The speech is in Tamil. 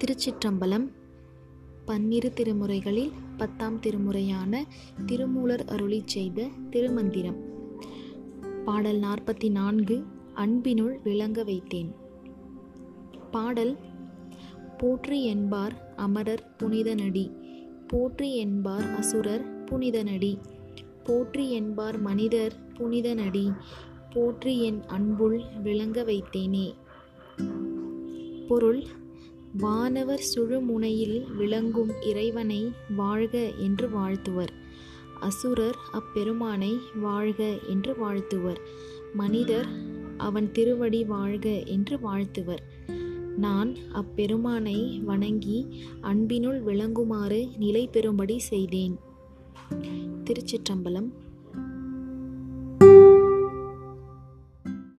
திருச்சிற்றம்பலம் பன்னிரு திருமுறைகளில் பத்தாம் திருமுறையான திருமூலர் அருளி செய்த திருமந்திரம். பாடல் நாற்பத்தி நான்கு அன்பினுள் விளங்க வைத்தேன். பாடல் போற்றி என்பார் அமரர் புனித நடி போற்றி என்பார் அசுரர் புனித நடி போற்றி என்பார் மனிதர் புனித நடி போற்றி என் அன்புள் விளங்க வைத்தேனே பொருள் வானவர் சுழுமுனையில் விளங்கும் இறைவனை வாழ்க என்று வாழ்த்துவர். அசுரர் அப்பெருமானை வாழ்க என்று வாழ்த்துவர். மனிதர் அவன் திருவடி வாழ்க என்று வாழ்த்துவர். நான் அப்பெருமானை வணங்கி அன்பினுள் விளங்குமாறு நிலை பெறும்படி செய்தேன். திருச்சிற்றம்பலம்